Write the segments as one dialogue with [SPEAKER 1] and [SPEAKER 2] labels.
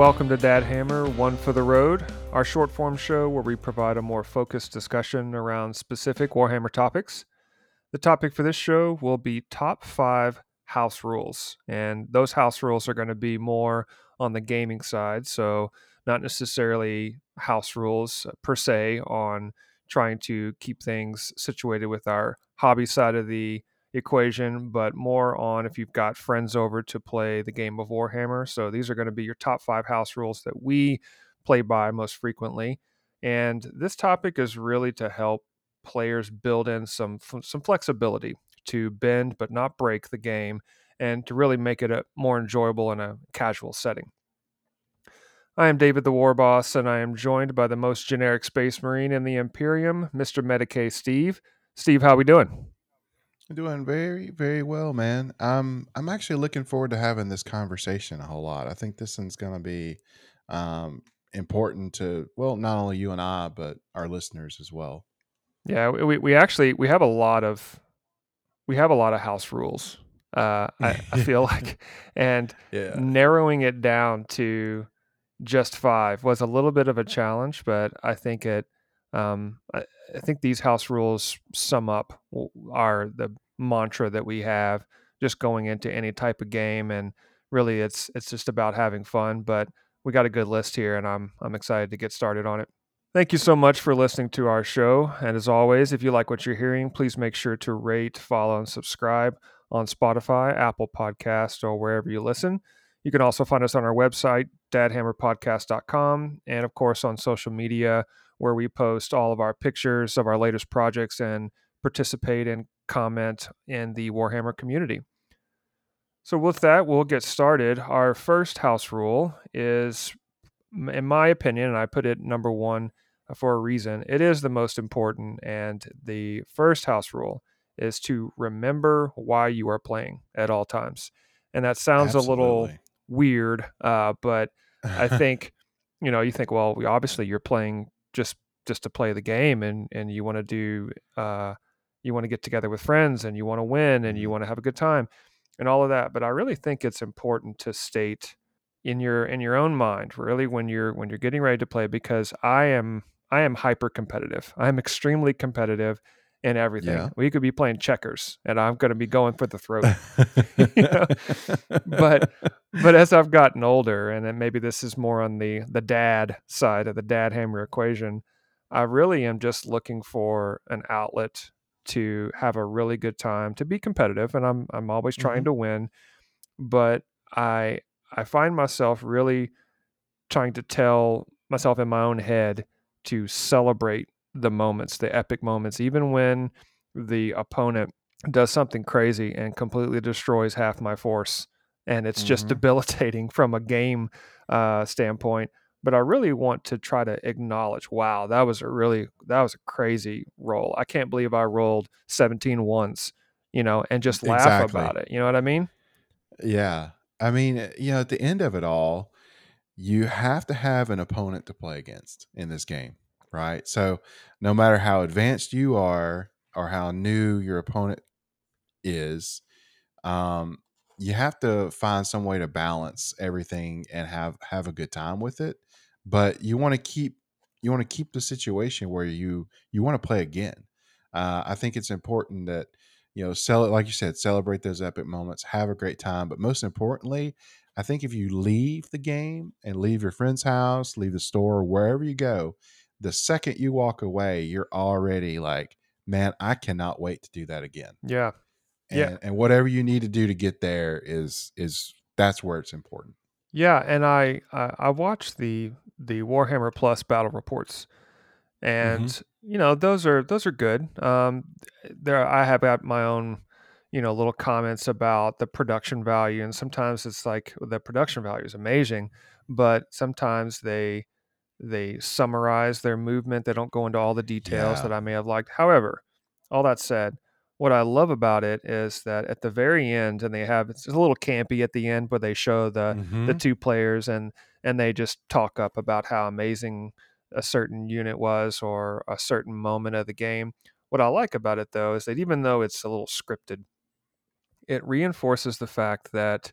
[SPEAKER 1] welcome to Dad Hammer One for the Road, our short form show where we provide a more focused discussion around specific Warhammer topics. The topic for this show will be top five house rules, and those house rules are going to be more on the gaming side, so not necessarily house rules per se on trying to keep things situated with our hobby side of the equation, but more on if you've got friends over to play the game of Warhammer. So these are going to be your top five house rules that we play by most frequently. And this topic is really to help players build in some some flexibility to bend but not break the game and to really make it a more enjoyable in a casual setting. I am David the War Boss, and I am joined by the most generic space marine in the Imperium, Mr. Medicae Steve. Steve, how we doing?
[SPEAKER 2] Doing very, very well, man. I'm I'm actually looking forward to having this conversation a whole lot. I think this one's going to be um, important to well, not only you and I, but our listeners as well.
[SPEAKER 1] Yeah, we we actually we have a lot of we have a lot of house rules. Uh, I, I feel like, and yeah. narrowing it down to just five was a little bit of a challenge, but I think it um, I, I, think these house rules sum up are the mantra that we have just going into any type of game, and really it's it's just about having fun. But we got a good list here, and I'm I'm excited to get started on it. Thank you so much for listening to our show. And as always, if you like what you're hearing, please make sure to rate, follow, and subscribe on Spotify, Apple Podcast, or wherever you listen. You can also find us on our website, dadhammerpodcast.com, and of course on social media where we post all of our pictures of our latest projects and participate and comment in the Warhammer community. So, with that, we'll get started. Our first house rule is, in my opinion, and I put it number one for a reason, it is the most important. And the first house rule is to remember why you are playing at all times. And that sounds Absolutely. a little weird, uh, but I think, you know, you think, well, we, obviously you're playing just just to play the game and and you want to do uh, you want to get together with friends and you want to win and you mm-hmm. want to have a good time and all of that but i really think it's important to state in your in your own mind really when you're when you're getting ready to play because i am i am hyper competitive i'm extremely competitive in everything yeah. we could be playing checkers and i'm going to be going for the throat you know? but but as i've gotten older and then maybe this is more on the the dad side of the dad hammer equation i really am just looking for an outlet to have a really good time to be competitive and i'm i'm always trying mm-hmm. to win but i i find myself really trying to tell myself in my own head to celebrate the moments, the epic moments, even when the opponent does something crazy and completely destroys half my force. And it's mm-hmm. just debilitating from a game uh, standpoint. But I really want to try to acknowledge, wow, that was a really, that was a crazy roll. I can't believe I rolled 17 ones, you know, and just laugh exactly. about it. You know what I mean?
[SPEAKER 2] Yeah. I mean, eh, you know, at the end of it all, you have to have an opponent to play against in this game right? So no matter how advanced you are or how new your opponent is, um, you have to find some way to balance everything and have have a good time with it. But you want to keep you want to keep the situation where you you want to play again. Uh, I think it's important that you know sell it like you said, celebrate those epic moments, have a great time. But most importantly, I think if you leave the game and leave your friend's house, leave the store, wherever you go, the second you walk away, you're already like, man, I cannot wait to do that again.
[SPEAKER 1] Yeah.
[SPEAKER 2] And,
[SPEAKER 1] yeah.
[SPEAKER 2] And whatever you need to do to get there is is that's where it's important.
[SPEAKER 1] Yeah, and I I, I watched the the Warhammer Plus battle reports, and mm-hmm. you know those are those are good. Um, there I have got my own you know little comments about the production value, and sometimes it's like the production value is amazing, but sometimes they they summarize their movement. They don't go into all the details yeah. that I may have liked. However, all that said, what I love about it is that at the very end, and they have it's a little campy at the end where they show the mm-hmm. the two players and and they just talk up about how amazing a certain unit was or a certain moment of the game. What I like about it though is that even though it's a little scripted, it reinforces the fact that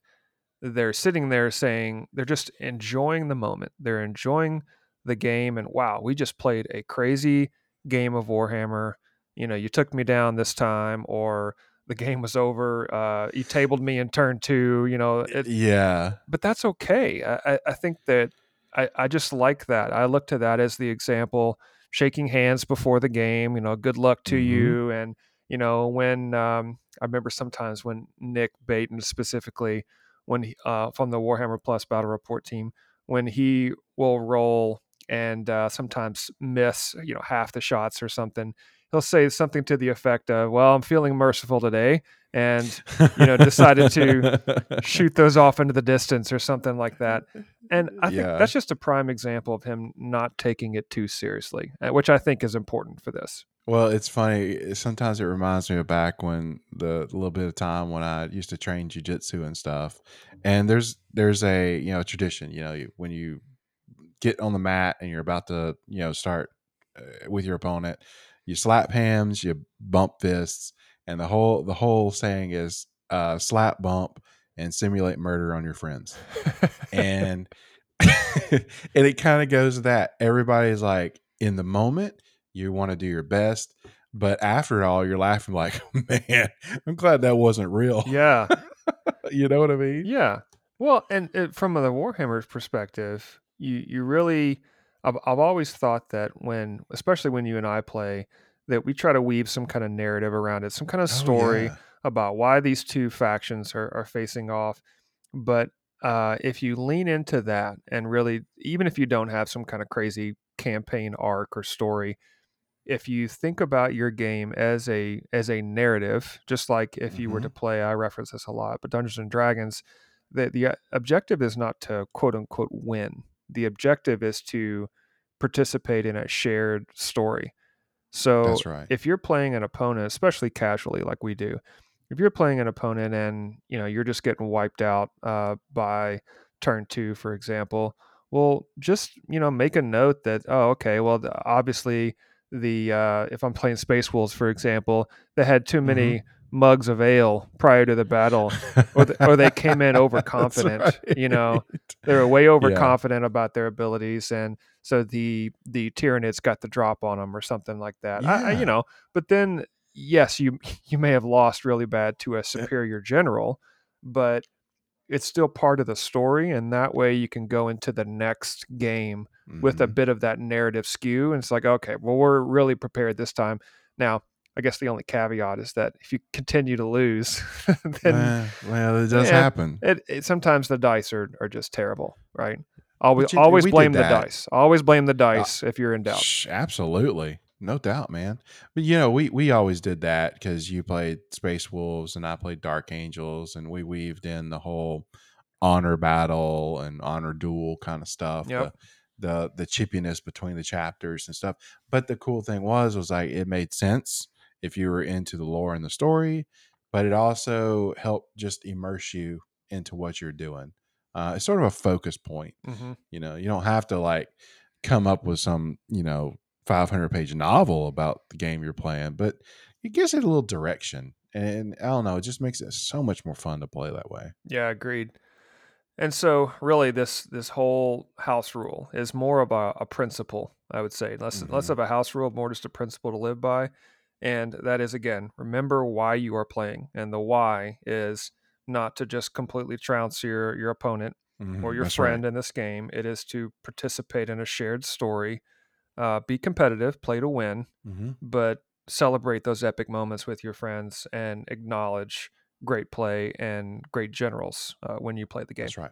[SPEAKER 1] they're sitting there saying they're just enjoying the moment. They're enjoying the game and wow, we just played a crazy game of Warhammer. You know, you took me down this time or the game was over. Uh, you tabled me in turn two, you know.
[SPEAKER 2] It, yeah.
[SPEAKER 1] But that's okay. I, I think that I, I just like that. I look to that as the example, shaking hands before the game, you know, good luck to mm-hmm. you. And, you know, when um, I remember sometimes when Nick Bayton specifically, when he, uh, from the Warhammer Plus Battle Report team, when he will roll and uh, sometimes miss, you know, half the shots or something, he'll say something to the effect of, "Well, I'm feeling merciful today," and you know, decided to shoot those off into the distance or something like that. And I think yeah. that's just a prime example of him not taking it too seriously, uh, which I think is important for this.
[SPEAKER 2] Well, it's funny. Sometimes it reminds me of back when the little bit of time when I used to train jujitsu and stuff. And there's there's a you know tradition. You know when you get on the mat and you're about to you know start uh, with your opponent, you slap hands, you bump fists, and the whole the whole saying is uh, slap bump and simulate murder on your friends. and and it kind of goes that. Everybody's like in the moment you want to do your best but after all you're laughing like man i'm glad that wasn't real.
[SPEAKER 1] Yeah.
[SPEAKER 2] You know what i mean?
[SPEAKER 1] Yeah. Well and it, from the warhammer's perspective you you really I've, I've always thought that when especially when you and i play that we try to weave some kind of narrative around it some kind of story oh, yeah. about why these two factions are, are facing off but uh, if you lean into that and really even if you don't have some kind of crazy campaign arc or story if you think about your game as a as a narrative, just like if you mm-hmm. were to play, I reference this a lot, but Dungeons and Dragons, the the uh, objective is not to quote unquote win. The objective is to participate in a shared story. So right. if you're playing an opponent, especially casually like we do, if you're playing an opponent and you know you're just getting wiped out uh, by turn two, for example, well, just you know make a note that oh okay, well obviously the uh, if I'm playing Space Wolves, for example, they had too many mm-hmm. Mugs of ale prior to the battle, or, the, or they came in overconfident. right. You know, they were way overconfident yeah. about their abilities, and so the the Tyranids got the drop on them or something like that. Yeah. I, I, you know, but then yes, you you may have lost really bad to a superior general, but it's still part of the story and that way you can go into the next game mm-hmm. with a mm-hmm. bit of that narrative skew and it's like okay well we're really prepared this time now i guess the only caveat is that if you continue to lose then
[SPEAKER 2] uh, well it does happen
[SPEAKER 1] it, it, sometimes the dice are, are just terrible right always you, always blame the dice always blame the uh, dice uh, if you're in doubt
[SPEAKER 2] absolutely no doubt, man. But you know, we we always did that because you played Space Wolves and I played Dark Angels, and we weaved in the whole honor battle and honor duel kind of stuff. Yep. The, the the chippiness between the chapters and stuff. But the cool thing was was like it made sense if you were into the lore and the story, but it also helped just immerse you into what you're doing. Uh, it's sort of a focus point. Mm-hmm. You know, you don't have to like come up with some you know 500 page novel about the game you're playing, but it gives it a little direction. And I don't know, it just makes it so much more fun to play that way.
[SPEAKER 1] Yeah, agreed. And so, really, this this whole house rule is more of a, a principle, I would say, less mm-hmm. less of a house rule, more just a principle to live by. And that is again, remember why you are playing, and the why is not to just completely trounce your your opponent mm-hmm. or your friend right. in this game. It is to participate in a shared story uh, be competitive, play to win, mm-hmm. but celebrate those epic moments with your friends and acknowledge great play and great generals uh, when you play the game.
[SPEAKER 2] That's right.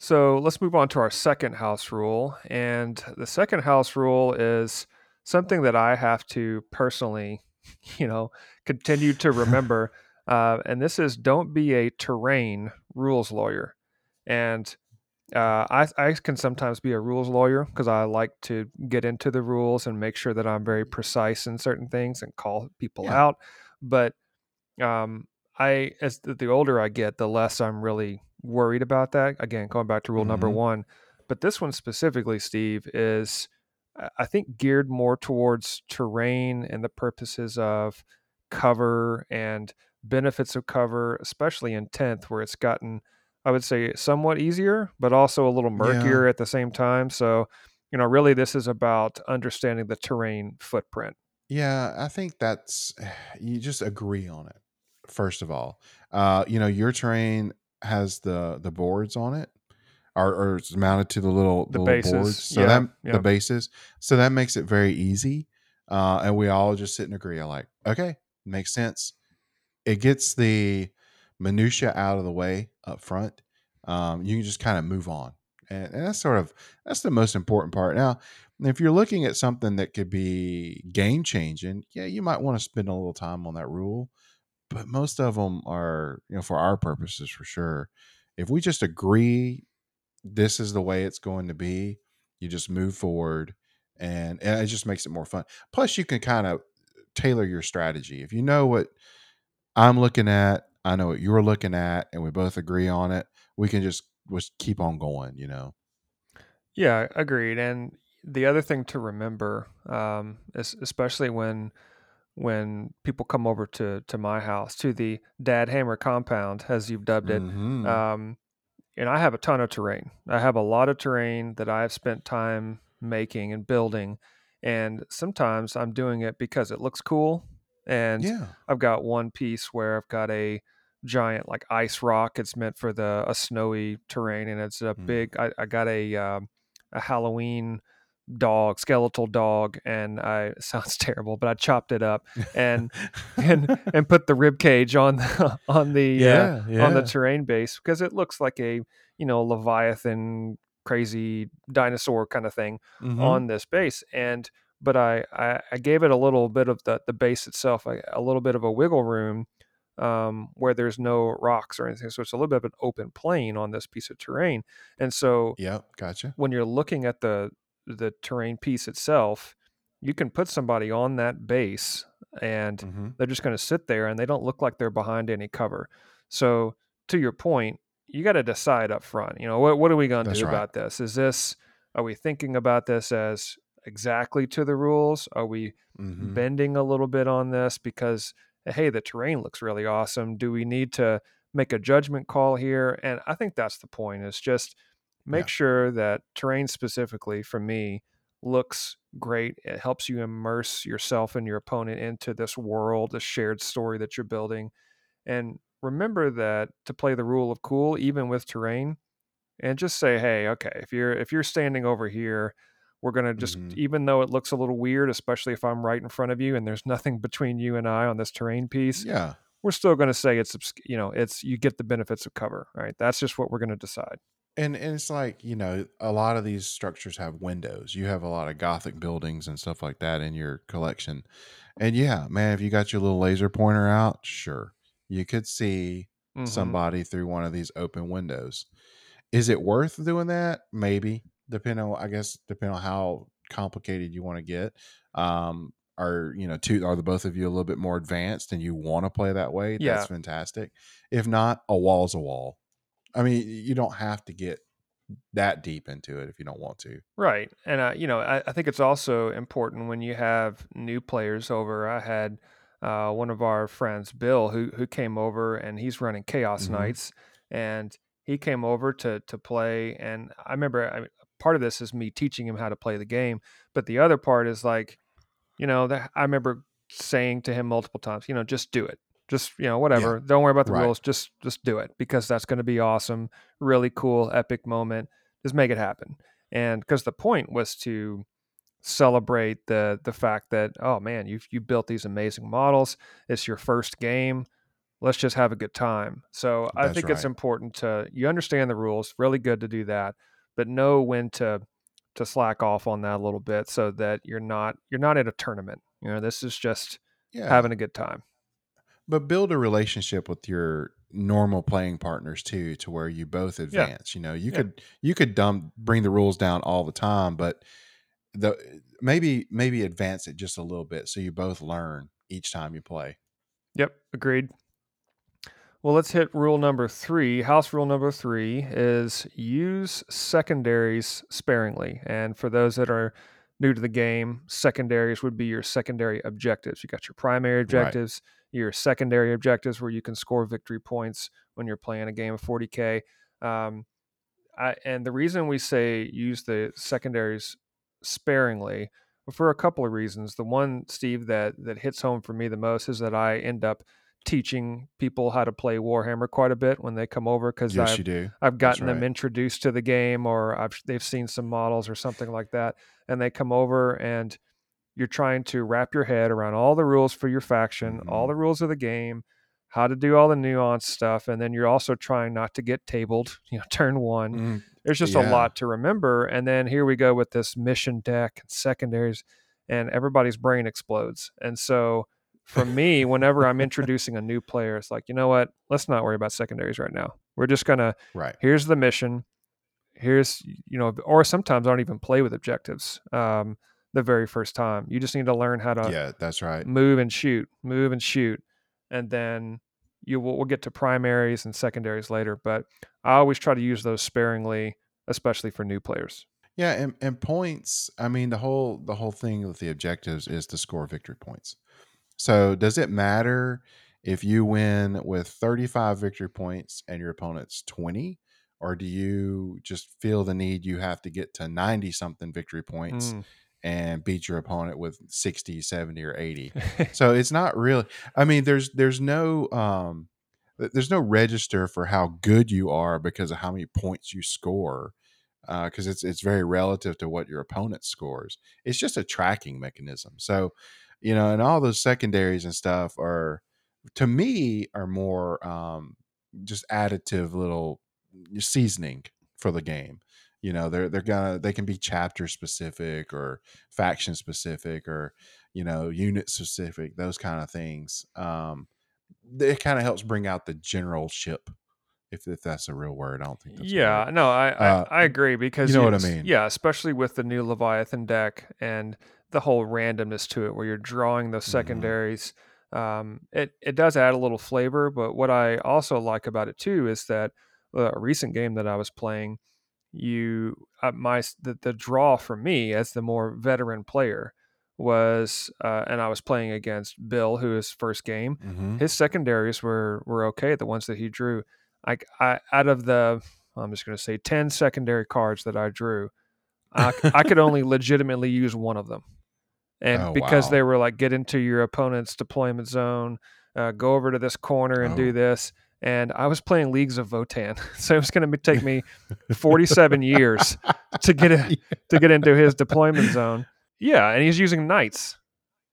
[SPEAKER 1] So let's move on to our second house rule. And the second house rule is something that I have to personally, you know, continue to remember. uh, and this is don't be a terrain rules lawyer. And uh, I, I can sometimes be a rules lawyer because I like to get into the rules and make sure that I'm very precise in certain things and call people yeah. out. But um, I, as the, the, older I get, the less I'm really worried about that. Again, going back to rule mm-hmm. number one. But this one specifically, Steve, is I think geared more towards terrain and the purposes of cover and benefits of cover, especially in 10th, where it's gotten I would say somewhat easier, but also a little murkier yeah. at the same time. So, you know, really this is about understanding the terrain footprint.
[SPEAKER 2] Yeah, I think that's you just agree on it. First of all, uh, you know, your terrain has the the boards on it, or, or it's mounted to the little the, the little boards. So yeah, that yeah. the bases. So that makes it very easy. Uh, and we all just sit and agree. like, okay, makes sense. It gets the minutia out of the way up front. Um, you can just kind of move on, and, and that's sort of that's the most important part. Now, if you're looking at something that could be game changing, yeah, you might want to spend a little time on that rule. But most of them are, you know, for our purposes, for sure. If we just agree this is the way it's going to be, you just move forward and, and it just makes it more fun. Plus, you can kind of tailor your strategy. If you know what I'm looking at, I know what you're looking at, and we both agree on it, we can just just keep on going, you know.
[SPEAKER 1] Yeah, agreed. And the other thing to remember, um, is especially when when people come over to to my house, to the Dad Hammer compound, as you've dubbed it, mm-hmm. um, and I have a ton of terrain. I have a lot of terrain that I have spent time making and building, and sometimes I'm doing it because it looks cool. And yeah. I've got one piece where I've got a giant like ice rock. It's meant for the a snowy terrain, and it's a mm. big. I, I got a um, a Halloween dog, skeletal dog, and I sounds terrible, but I chopped it up and and and put the rib cage on the on the yeah, uh, yeah. on the terrain base because it looks like a you know leviathan crazy dinosaur kind of thing mm-hmm. on this base and but I, I, I gave it a little bit of the the base itself a, a little bit of a wiggle room um, where there's no rocks or anything so it's a little bit of an open plane on this piece of terrain and so
[SPEAKER 2] yeah gotcha
[SPEAKER 1] when you're looking at the the terrain piece itself, you can put somebody on that base and mm-hmm. they're just going to sit there and they don't look like they're behind any cover. So, to your point, you got to decide up front, you know, what, what are we going to do right. about this? Is this, are we thinking about this as exactly to the rules? Are we mm-hmm. bending a little bit on this because, hey, the terrain looks really awesome? Do we need to make a judgment call here? And I think that's the point is just, make yeah. sure that terrain specifically for me looks great it helps you immerse yourself and your opponent into this world a shared story that you're building and remember that to play the rule of cool even with terrain and just say hey okay if you're if you're standing over here we're going to just mm-hmm. even though it looks a little weird especially if i'm right in front of you and there's nothing between you and i on this terrain piece
[SPEAKER 2] yeah
[SPEAKER 1] we're still going to say it's you know it's you get the benefits of cover right that's just what we're going to decide
[SPEAKER 2] and, and it's like you know a lot of these structures have windows. You have a lot of gothic buildings and stuff like that in your collection. And yeah man if you got your little laser pointer out sure you could see mm-hmm. somebody through one of these open windows. Is it worth doing that? Maybe depending on i guess depending on how complicated you want to get. Um are you know two are the both of you a little bit more advanced and you want to play that way? Yeah. that's fantastic. If not a wall's a wall I mean, you don't have to get that deep into it if you don't want to.
[SPEAKER 1] Right. And, uh, you know, I, I, think it's also important when you have new players over. I had uh, one of our friends, Bill, who, who came over and he's running Chaos mm-hmm. Knights. And he came over to, to play. And I remember I mean, part of this is me teaching him how to play the game. But the other part is like, you know, the, I remember saying to him multiple times, you know, just do it just you know whatever yeah. don't worry about the right. rules just just do it because that's going to be awesome really cool epic moment just make it happen and because the point was to celebrate the the fact that oh man you you built these amazing models it's your first game let's just have a good time so i think right. it's important to you understand the rules really good to do that but know when to to slack off on that a little bit so that you're not you're not in a tournament you know this is just yeah. having a good time
[SPEAKER 2] but build a relationship with your normal playing partners too to where you both advance yeah. you know you yeah. could you could dumb bring the rules down all the time but the maybe maybe advance it just a little bit so you both learn each time you play.
[SPEAKER 1] Yep agreed. Well let's hit rule number three. House rule number three is use secondaries sparingly. And for those that are new to the game secondaries would be your secondary objectives. You got your primary objectives right your secondary objectives where you can score victory points when you're playing a game of 40k. Um, I, and the reason we say use the secondaries sparingly for a couple of reasons. The one, Steve, that that hits home for me the most is that I end up teaching people how to play Warhammer quite a bit when they come over because
[SPEAKER 2] yes,
[SPEAKER 1] I've,
[SPEAKER 2] you do.
[SPEAKER 1] I've gotten right. them introduced to the game or I've, they've seen some models or something like that, and they come over and you're trying to wrap your head around all the rules for your faction, mm-hmm. all the rules of the game, how to do all the nuance stuff, and then you're also trying not to get tabled. You know, turn one. Mm, There's just yeah. a lot to remember, and then here we go with this mission deck and secondaries, and everybody's brain explodes. And so, for me, whenever I'm introducing a new player, it's like, you know what? Let's not worry about secondaries right now. We're just gonna.
[SPEAKER 2] Right.
[SPEAKER 1] Here's the mission. Here's you know, or sometimes I don't even play with objectives. Um, the very first time. You just need to learn how to
[SPEAKER 2] yeah, that's right.
[SPEAKER 1] Move and shoot, move and shoot, and then you will we'll get to primaries and secondaries later. But I always try to use those sparingly, especially for new players.
[SPEAKER 2] Yeah, and, and points. I mean, the whole the whole thing with the objectives is to score victory points. So does it matter if you win with 35 victory points and your opponent's 20? Or do you just feel the need you have to get to 90 something victory points mm and beat your opponent with 60 70 or 80 so it's not really i mean there's there's no um there's no register for how good you are because of how many points you score because uh, it's it's very relative to what your opponent scores. It's just a tracking mechanism. So you know and all those secondaries and stuff are to me are more um just additive little seasoning for the game you know they're they're gonna they can be chapter specific or faction specific or you know unit specific those kind of things um it kind of helps bring out the general ship if, if that's a real word i don't think that's
[SPEAKER 1] yeah no I, uh, I, I agree because
[SPEAKER 2] you know what i mean
[SPEAKER 1] yeah especially with the new leviathan deck and the whole randomness to it where you're drawing those mm-hmm. secondaries mm-hmm. um it it does add a little flavor but what i also like about it too is that uh, a recent game that i was playing you uh, my the, the draw for me as the more veteran player was uh, and I was playing against Bill who his first game mm-hmm. his secondaries were were okay the ones that he drew like I out of the I'm just going to say 10 secondary cards that I drew I, I could only legitimately use one of them and oh, because wow. they were like get into your opponent's deployment zone uh, go over to this corner and oh. do this and I was playing Leagues of Votann, so it was going to take me 47 years to get a, to get into his deployment zone. Yeah, and he's using knights.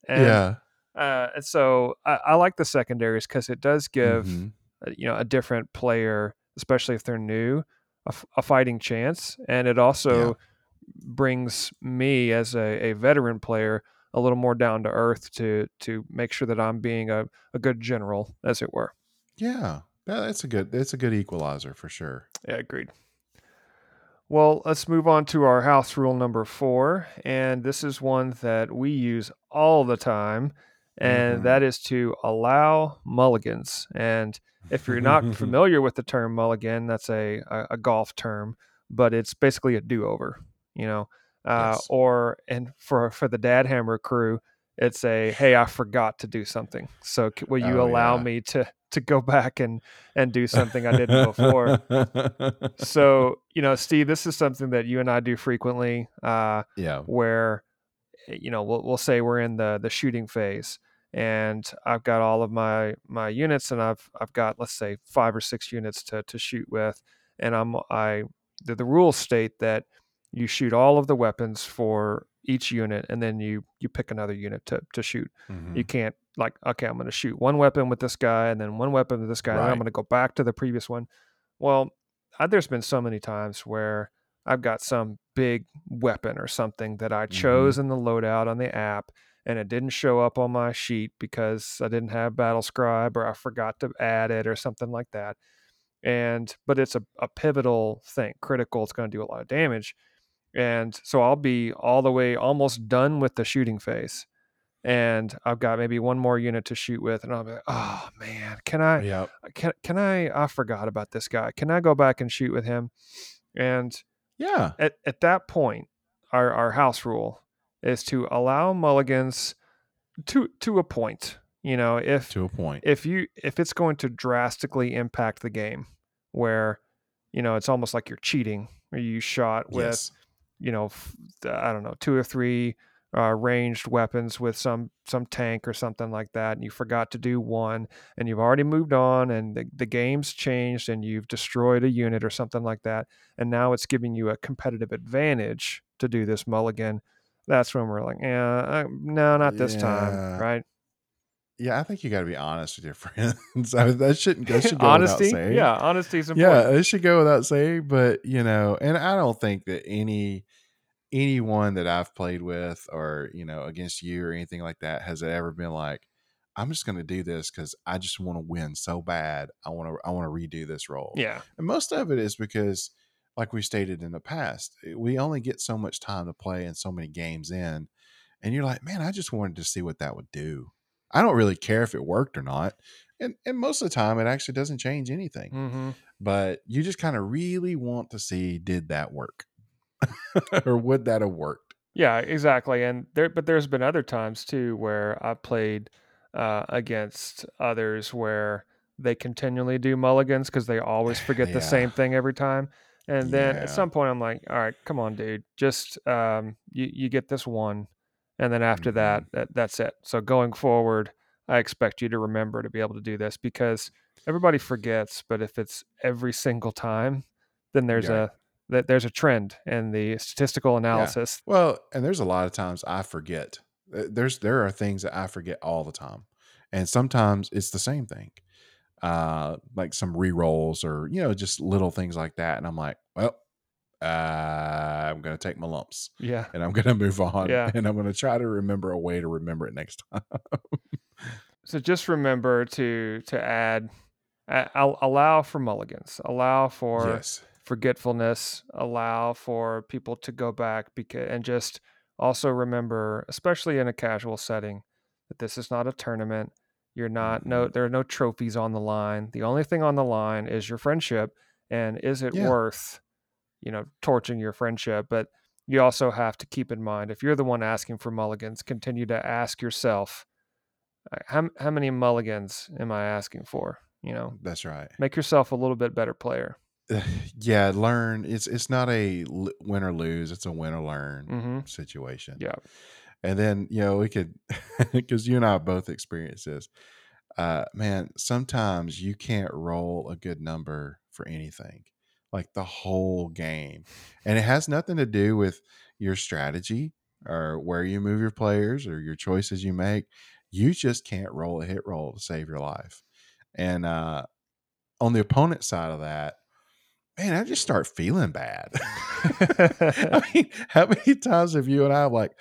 [SPEAKER 1] And,
[SPEAKER 2] yeah.
[SPEAKER 1] Uh, and so I, I, like the secondaries because it does give mm-hmm. Uh, you know a different player, especially if they're new, a, a fighting chance, and it also yeah. brings me as a, a veteran player a little more down to earth to to make sure that I'm being a, a good general, as it were.
[SPEAKER 2] Yeah, yeah, that's a good that's a good equalizer for sure.
[SPEAKER 1] Yeah, agreed. Well, let's move on to our house rule number four, and this is one that we use all the time, and mm-hmm. that is to allow mulligans. And if you're not familiar with the term mulligan, that's a, a, a golf term, but it's basically a do over, you know. Uh, yes. Or and for for the Dad Hammer crew, it's a hey, I forgot to do something. So will you oh, allow yeah. me to to go back and and do something I didn't before. so you know, Steve, this is something that you and I do frequently. Uh,
[SPEAKER 2] yeah,
[SPEAKER 1] where you know we'll we'll say we're in the the shooting phase, and I've got all of my my units, and I've I've got let's say five or six units to to shoot with, and I'm I the, the rules state that you shoot all of the weapons for each unit and then you you pick another unit to to shoot mm-hmm. you can't like okay i'm going to shoot one weapon with this guy and then one weapon with this guy right. and i'm going to go back to the previous one well I, there's been so many times where i've got some big weapon or something that i chose mm-hmm. in the loadout on the app and it didn't show up on my sheet because i didn't have BattleScribe or i forgot to add it or something like that and but it's a, a pivotal thing critical it's going to do a lot of damage and so I'll be all the way almost done with the shooting phase. And I've got maybe one more unit to shoot with, and I'll be like, "Oh man, can I?
[SPEAKER 2] Yep.
[SPEAKER 1] Uh, can can I? I forgot about this guy. Can I go back and shoot with him?" And
[SPEAKER 2] yeah,
[SPEAKER 1] at at that point, our our house rule is to allow mulligans to to a point. You know, if
[SPEAKER 2] to a point,
[SPEAKER 1] if you if it's going to drastically impact the game, where you know, it's almost like you're cheating, or you shot with, yes. You know, I don't know, two or three uh, ranged weapons with some some tank or something like that, and you forgot to do one, and you've already moved on, and the, the game's changed, and you've destroyed a unit or something like that, and now it's giving you a competitive advantage to do this mulligan. That's when we're like, yeah, uh, no, not this yeah. time, right?
[SPEAKER 2] Yeah, I think you got to be honest with your friends. I mean, that shouldn't that should go honesty. Without saying.
[SPEAKER 1] Yeah, honesty is important.
[SPEAKER 2] Yeah, it should go without saying. But you know, and I don't think that any anyone that I've played with or, you know, against you or anything like that has ever been like, I'm just going to do this because I just want to win so bad. I want to I want to redo this roll.
[SPEAKER 1] Yeah,
[SPEAKER 2] and most of it is because, like we stated in the past, eh, we only get so much time to play and so many games in, and you're like, man, I just wanted to see what that would do. I don't really care if it worked or not, and and most of the time it actually doesn't change anything.
[SPEAKER 1] Mm-hmm.
[SPEAKER 2] But you just kind of really want to see did that work. or would that have worked?
[SPEAKER 1] Yeah, exactly. And there, but there's been other times too where I played uh, against others where they continually do mulligans because they always forget the same thing every time. And then yeah. at some point, I'm like, all right, come on, dude, just um, you you get this one, and then after mm-hmm. that, that, that's it. So going forward, I expect you to remember to be able to do this because everybody forgets. But if it's every single time, then there's yeah. a that there's a trend in the statistical analysis.
[SPEAKER 2] Yeah. Well, and there's a lot of times I forget. There's there are things that I forget all the time, and sometimes it's the same thing, uh, like some re rolls or you know just little things like that, and I'm like, well, uh, I'm gonna take my lumps,
[SPEAKER 1] yeah,
[SPEAKER 2] and I'm gonna move on,
[SPEAKER 1] yeah,
[SPEAKER 2] and I'm gonna try to remember a way to remember it next time.
[SPEAKER 1] so just remember to to add, uh, allow for mulligans, allow for
[SPEAKER 2] yes
[SPEAKER 1] forgetfulness, allow for people to go back because, and just also remember, especially in a casual setting, that this is not a tournament. You're not no mm-hmm. there are no trophies on the line. The only thing on the line is your friendship and is it yeah. worth, you know, torching your friendship? But you also have to keep in mind if you're the one asking for mulligans, continue to ask yourself, how how many mulligans am I asking for? You know,
[SPEAKER 2] that's right.
[SPEAKER 1] Make yourself a little bit better player.
[SPEAKER 2] yeah, learn. It's it's not a win or lose. It's a win or learn
[SPEAKER 1] mm-hmm.
[SPEAKER 2] situation.
[SPEAKER 1] Yeah.
[SPEAKER 2] And then you know we could because you and I both experience this. Uh, man, sometimes you can't roll a good number for anything, like the whole game, and it has nothing to do with your strategy or where you move your players or your choices you make. You just can't roll a hit roll to save your life. And uh, on the opponent side of that, man, I just start feeling bad. I mean, how many times have you and I like,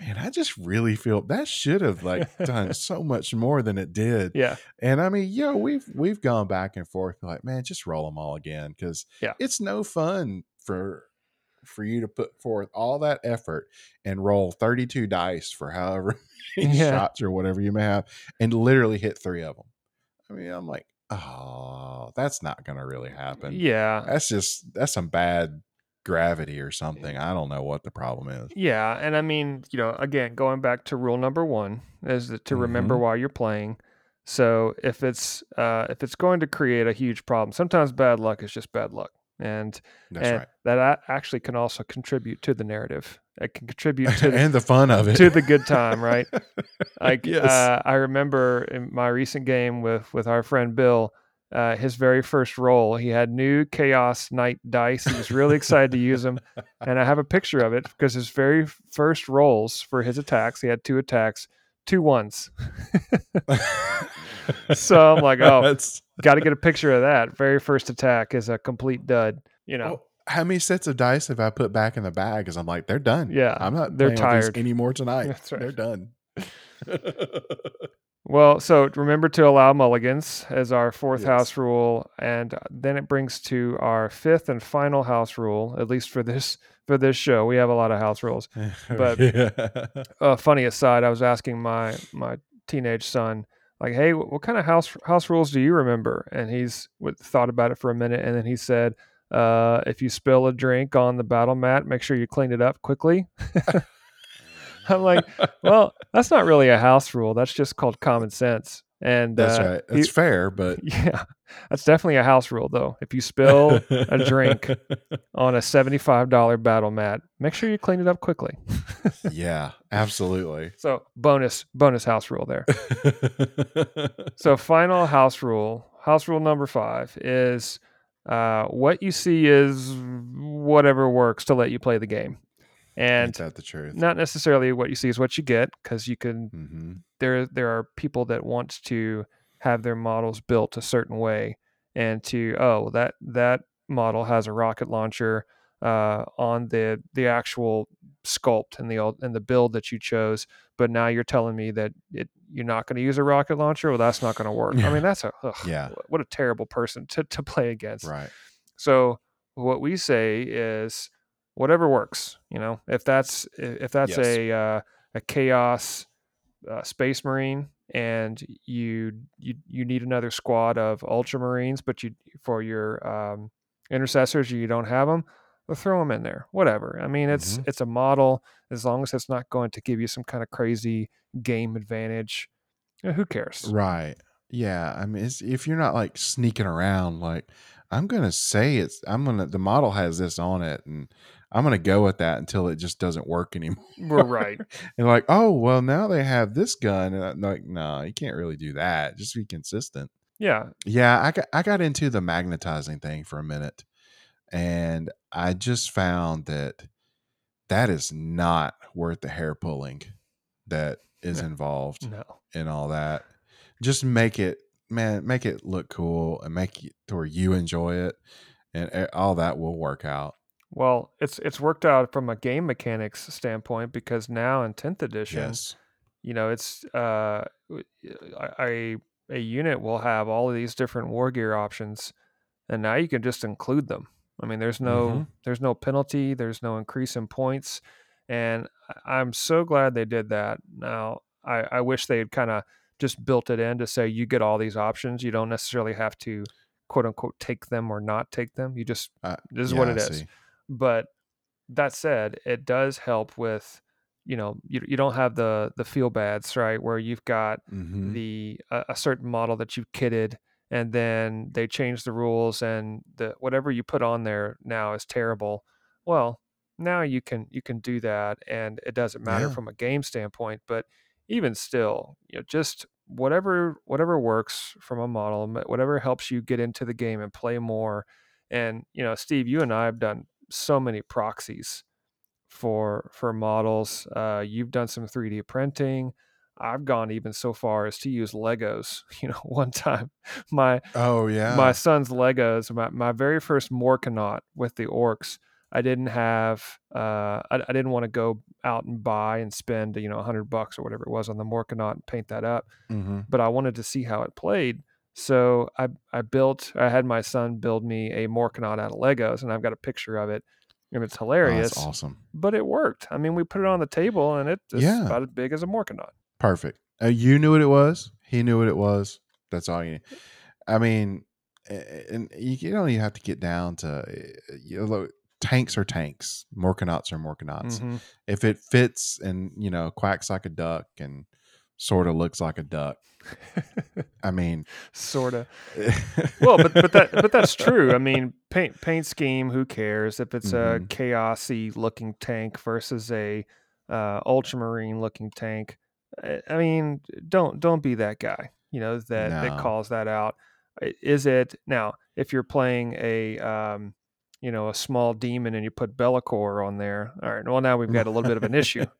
[SPEAKER 2] man, I just really feel that should have like done so much more than it did.
[SPEAKER 1] Yeah.
[SPEAKER 2] And I mean, yo, we've we've gone back and forth like, man, just roll them all again because
[SPEAKER 1] yeah.
[SPEAKER 2] it's no fun for for you to put forth all that effort and roll 32 dice for however many yeah. shots or whatever you may have and literally hit three of them. I mean, I'm like, oh, that's not going to really happen.
[SPEAKER 1] Yeah.
[SPEAKER 2] That's just, that's some bad gravity or something. I don't know what the problem is.
[SPEAKER 1] Yeah. And I mean, you know, again, going back to rule number one is to mm-hmm. remember why you're playing. So if it's uh, if it's going to create a huge problem, sometimes bad luck is just bad luck, and,
[SPEAKER 2] That's
[SPEAKER 1] and
[SPEAKER 2] right.
[SPEAKER 1] that actually can also contribute to the narrative. It can contribute to
[SPEAKER 2] the, and the fun of it
[SPEAKER 1] to the good time, right? like yes. uh, I remember in my recent game with with our friend Bill, uh, his very first roll, he had new Chaos Knight dice. He was really excited to use them, and I have a picture of it because his very first rolls for his attacks, he had two attacks, two ones. so I'm like, oh, got to get a picture of that. Very first attack is a complete dud. You know,
[SPEAKER 2] how many sets of dice have I put back in the bag? Because I'm like, they're done.
[SPEAKER 1] Yeah,
[SPEAKER 2] I'm not.
[SPEAKER 1] They're tired
[SPEAKER 2] anymore tonight. Right. They're done.
[SPEAKER 1] well, so remember to allow mulligans as our fourth yes. house rule, and then it brings to our fifth and final house rule. At least for this for this show, we have a lot of house rules. But yeah. uh, funny aside, I was asking my my teenage son like, "Hey, what, what kind of house house rules do you remember?" And he's thought about it for a minute, and then he said uh, if you spill a drink on the battle mat, make sure you clean it up quickly. I'm like, well, that's not really a house rule. That's just called common sense. And
[SPEAKER 2] that's
[SPEAKER 1] uh,
[SPEAKER 2] right. That's fair, but
[SPEAKER 1] yeah, that's definitely a house rule though. If you spill a drink on a seventy-five dollar battle mat, make sure you clean it up quickly.
[SPEAKER 2] yeah, absolutely.
[SPEAKER 1] So bonus bonus house rule there. so final house rule, house rule number five is uh, what you see is whatever works to let you play the game. And
[SPEAKER 2] Ain't that the truth?
[SPEAKER 1] not necessarily what you see is what you get because you can
[SPEAKER 2] hmm
[SPEAKER 1] there there are people that want to have their models built a certain way and to oh that that model has a rocket launcher uh, on the the actual sculpt and the old- and the build that you chose but now you're telling me that it, you're not going to use a rocket launcher well that's not going to work i mean that's a ugh,
[SPEAKER 2] Yeah.
[SPEAKER 1] what a terrible person to, to play against
[SPEAKER 2] Right.
[SPEAKER 1] so what we say is whatever works. You know, if that's if that's
[SPEAKER 2] Yes.
[SPEAKER 1] a uh, a chaos uh, space marine and you you you need another squad of ultramarines, but you for your um, intercessors you don't have them. Well, throw them in there. Whatever. I mean, it's
[SPEAKER 2] Mhm.
[SPEAKER 1] it's a model. As long as it's not going to give you some kind of crazy game advantage, you know, who cares?
[SPEAKER 2] Right. Yeah. I mean, it's, if you're not like sneaking around, like I'm gonna say it's, I'm gonna. The model has this on it, and I'm gonna go with that until it just doesn't work anymore.
[SPEAKER 1] We're right.
[SPEAKER 2] and like, oh well, now they have this gun, and I'm like, no, you can't really do that. Just be consistent.
[SPEAKER 1] Yeah.
[SPEAKER 2] Yeah, I got I got into the magnetizing thing for a minute, and I just found that that is not worth the hair pulling that is
[SPEAKER 1] Yeah.
[SPEAKER 2] involved
[SPEAKER 1] No.
[SPEAKER 2] in all that. Just make it, man, make it look cool and make it to where you enjoy it, and eh, all that will work out.
[SPEAKER 1] Well, it's it's worked out from a game mechanics standpoint because now in 10th edition,
[SPEAKER 2] Yes.
[SPEAKER 1] you know, it's uh w- a a unit will have all of these different war gear options and now you can just include them. I mean, there's no
[SPEAKER 2] Mhm.
[SPEAKER 1] there's no penalty, there's no increase in points, and I- I'm so glad they did that. Now, I I wish they had kind of just built it in to say you get all these options. You don't necessarily have to quote unquote take them or not take them. You just
[SPEAKER 2] Uh,
[SPEAKER 1] this is
[SPEAKER 2] yeah,
[SPEAKER 1] what
[SPEAKER 2] I
[SPEAKER 1] it is
[SPEAKER 2] see.
[SPEAKER 1] But that said it does help with you know you, you don't have the the feel bads right where you've got
[SPEAKER 2] Mhm.
[SPEAKER 1] the a, a certain model that you've kitted and then they change the rules and the whatever you put on there now is terrible well now you can you can do that and it doesn't matter
[SPEAKER 2] Yeah.
[SPEAKER 1] from a game standpoint but even still you know just whatever whatever works from a model whatever helps you get into the game and play more and you know steve you and i have done so many proxies for for models. Uh, you've done some 3d printing. I've gone even so far as to use legos you know one time. My
[SPEAKER 2] Oh yeah.
[SPEAKER 1] my son's Legos, my, my very first Morkanaut with the orcs, I didn't have, uh, I, I didn't want to go out and buy and spend, you know, a hundred bucks or whatever it was on the Morkanaut and paint that up,
[SPEAKER 2] hmm
[SPEAKER 1] but I wanted to see how it played. So I, I built, I had my son build me a Morkanaut out of Legos and I've got a picture of it and it's
[SPEAKER 2] Oh,
[SPEAKER 1] hilarious,
[SPEAKER 2] that's awesome.
[SPEAKER 1] but it worked. I mean, we put it on the table and it, it's
[SPEAKER 2] Yeah.
[SPEAKER 1] about as big as a Morkanaut.
[SPEAKER 2] Perfect. Uh, you knew what it was. He knew what it was. That's all you need. I mean, and you, you don't even have to get down to uh, you know, look, tanks are tanks. Morkanauts are Morkanauts.
[SPEAKER 1] Mhm.
[SPEAKER 2] If it fits and you know quacks like a duck and sort of looks like a duck, I mean,
[SPEAKER 1] sort of. well, but but that but that's true. I mean, paint paint scheme. Who cares if it's a
[SPEAKER 2] Mhm.
[SPEAKER 1] chaosy looking tank versus a uh, ultramarine looking tank? I I mean, don't don't be that guy. You know that that calls that out. Is it now? If you're playing a um, you know a small demon and you put Be'lakor on there, all right. Well, now we've got a little bit of an issue.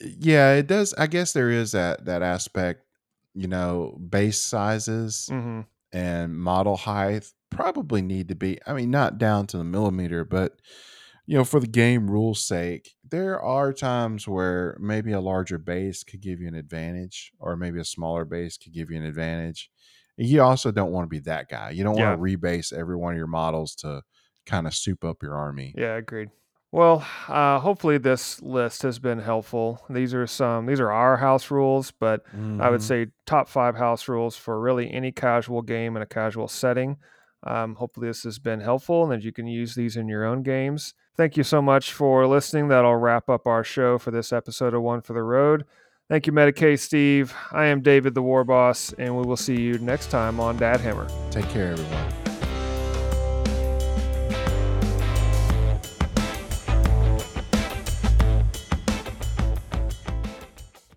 [SPEAKER 2] Yeah, it does. I guess there is that that aspect. You know, base sizes.
[SPEAKER 1] hmm
[SPEAKER 2] and model height probably need to be i mean not down to the millimeter but you know for the game rules sake there are times where maybe a larger base could give you an advantage or maybe a smaller base could give you an advantage you also don't want to be that guy you don't
[SPEAKER 1] Yeah.
[SPEAKER 2] want to rebase every one of your models to kind of soup up your army
[SPEAKER 1] Yeah, agreed. Well, uh, hopefully this list has been helpful. These are some. These are our house rules, but I would
[SPEAKER 2] Mhm.
[SPEAKER 1] say top five house rules for really any casual game in a casual setting. Um, hopefully, this has been helpful and that you can use these in your own games. Thank you so much for listening. That'll wrap up our show for this episode of One for the Road. Thank you, Medicae Steve. I am David the War Boss, and we will see you next time on Dad Hammer.
[SPEAKER 2] Take care, everyone.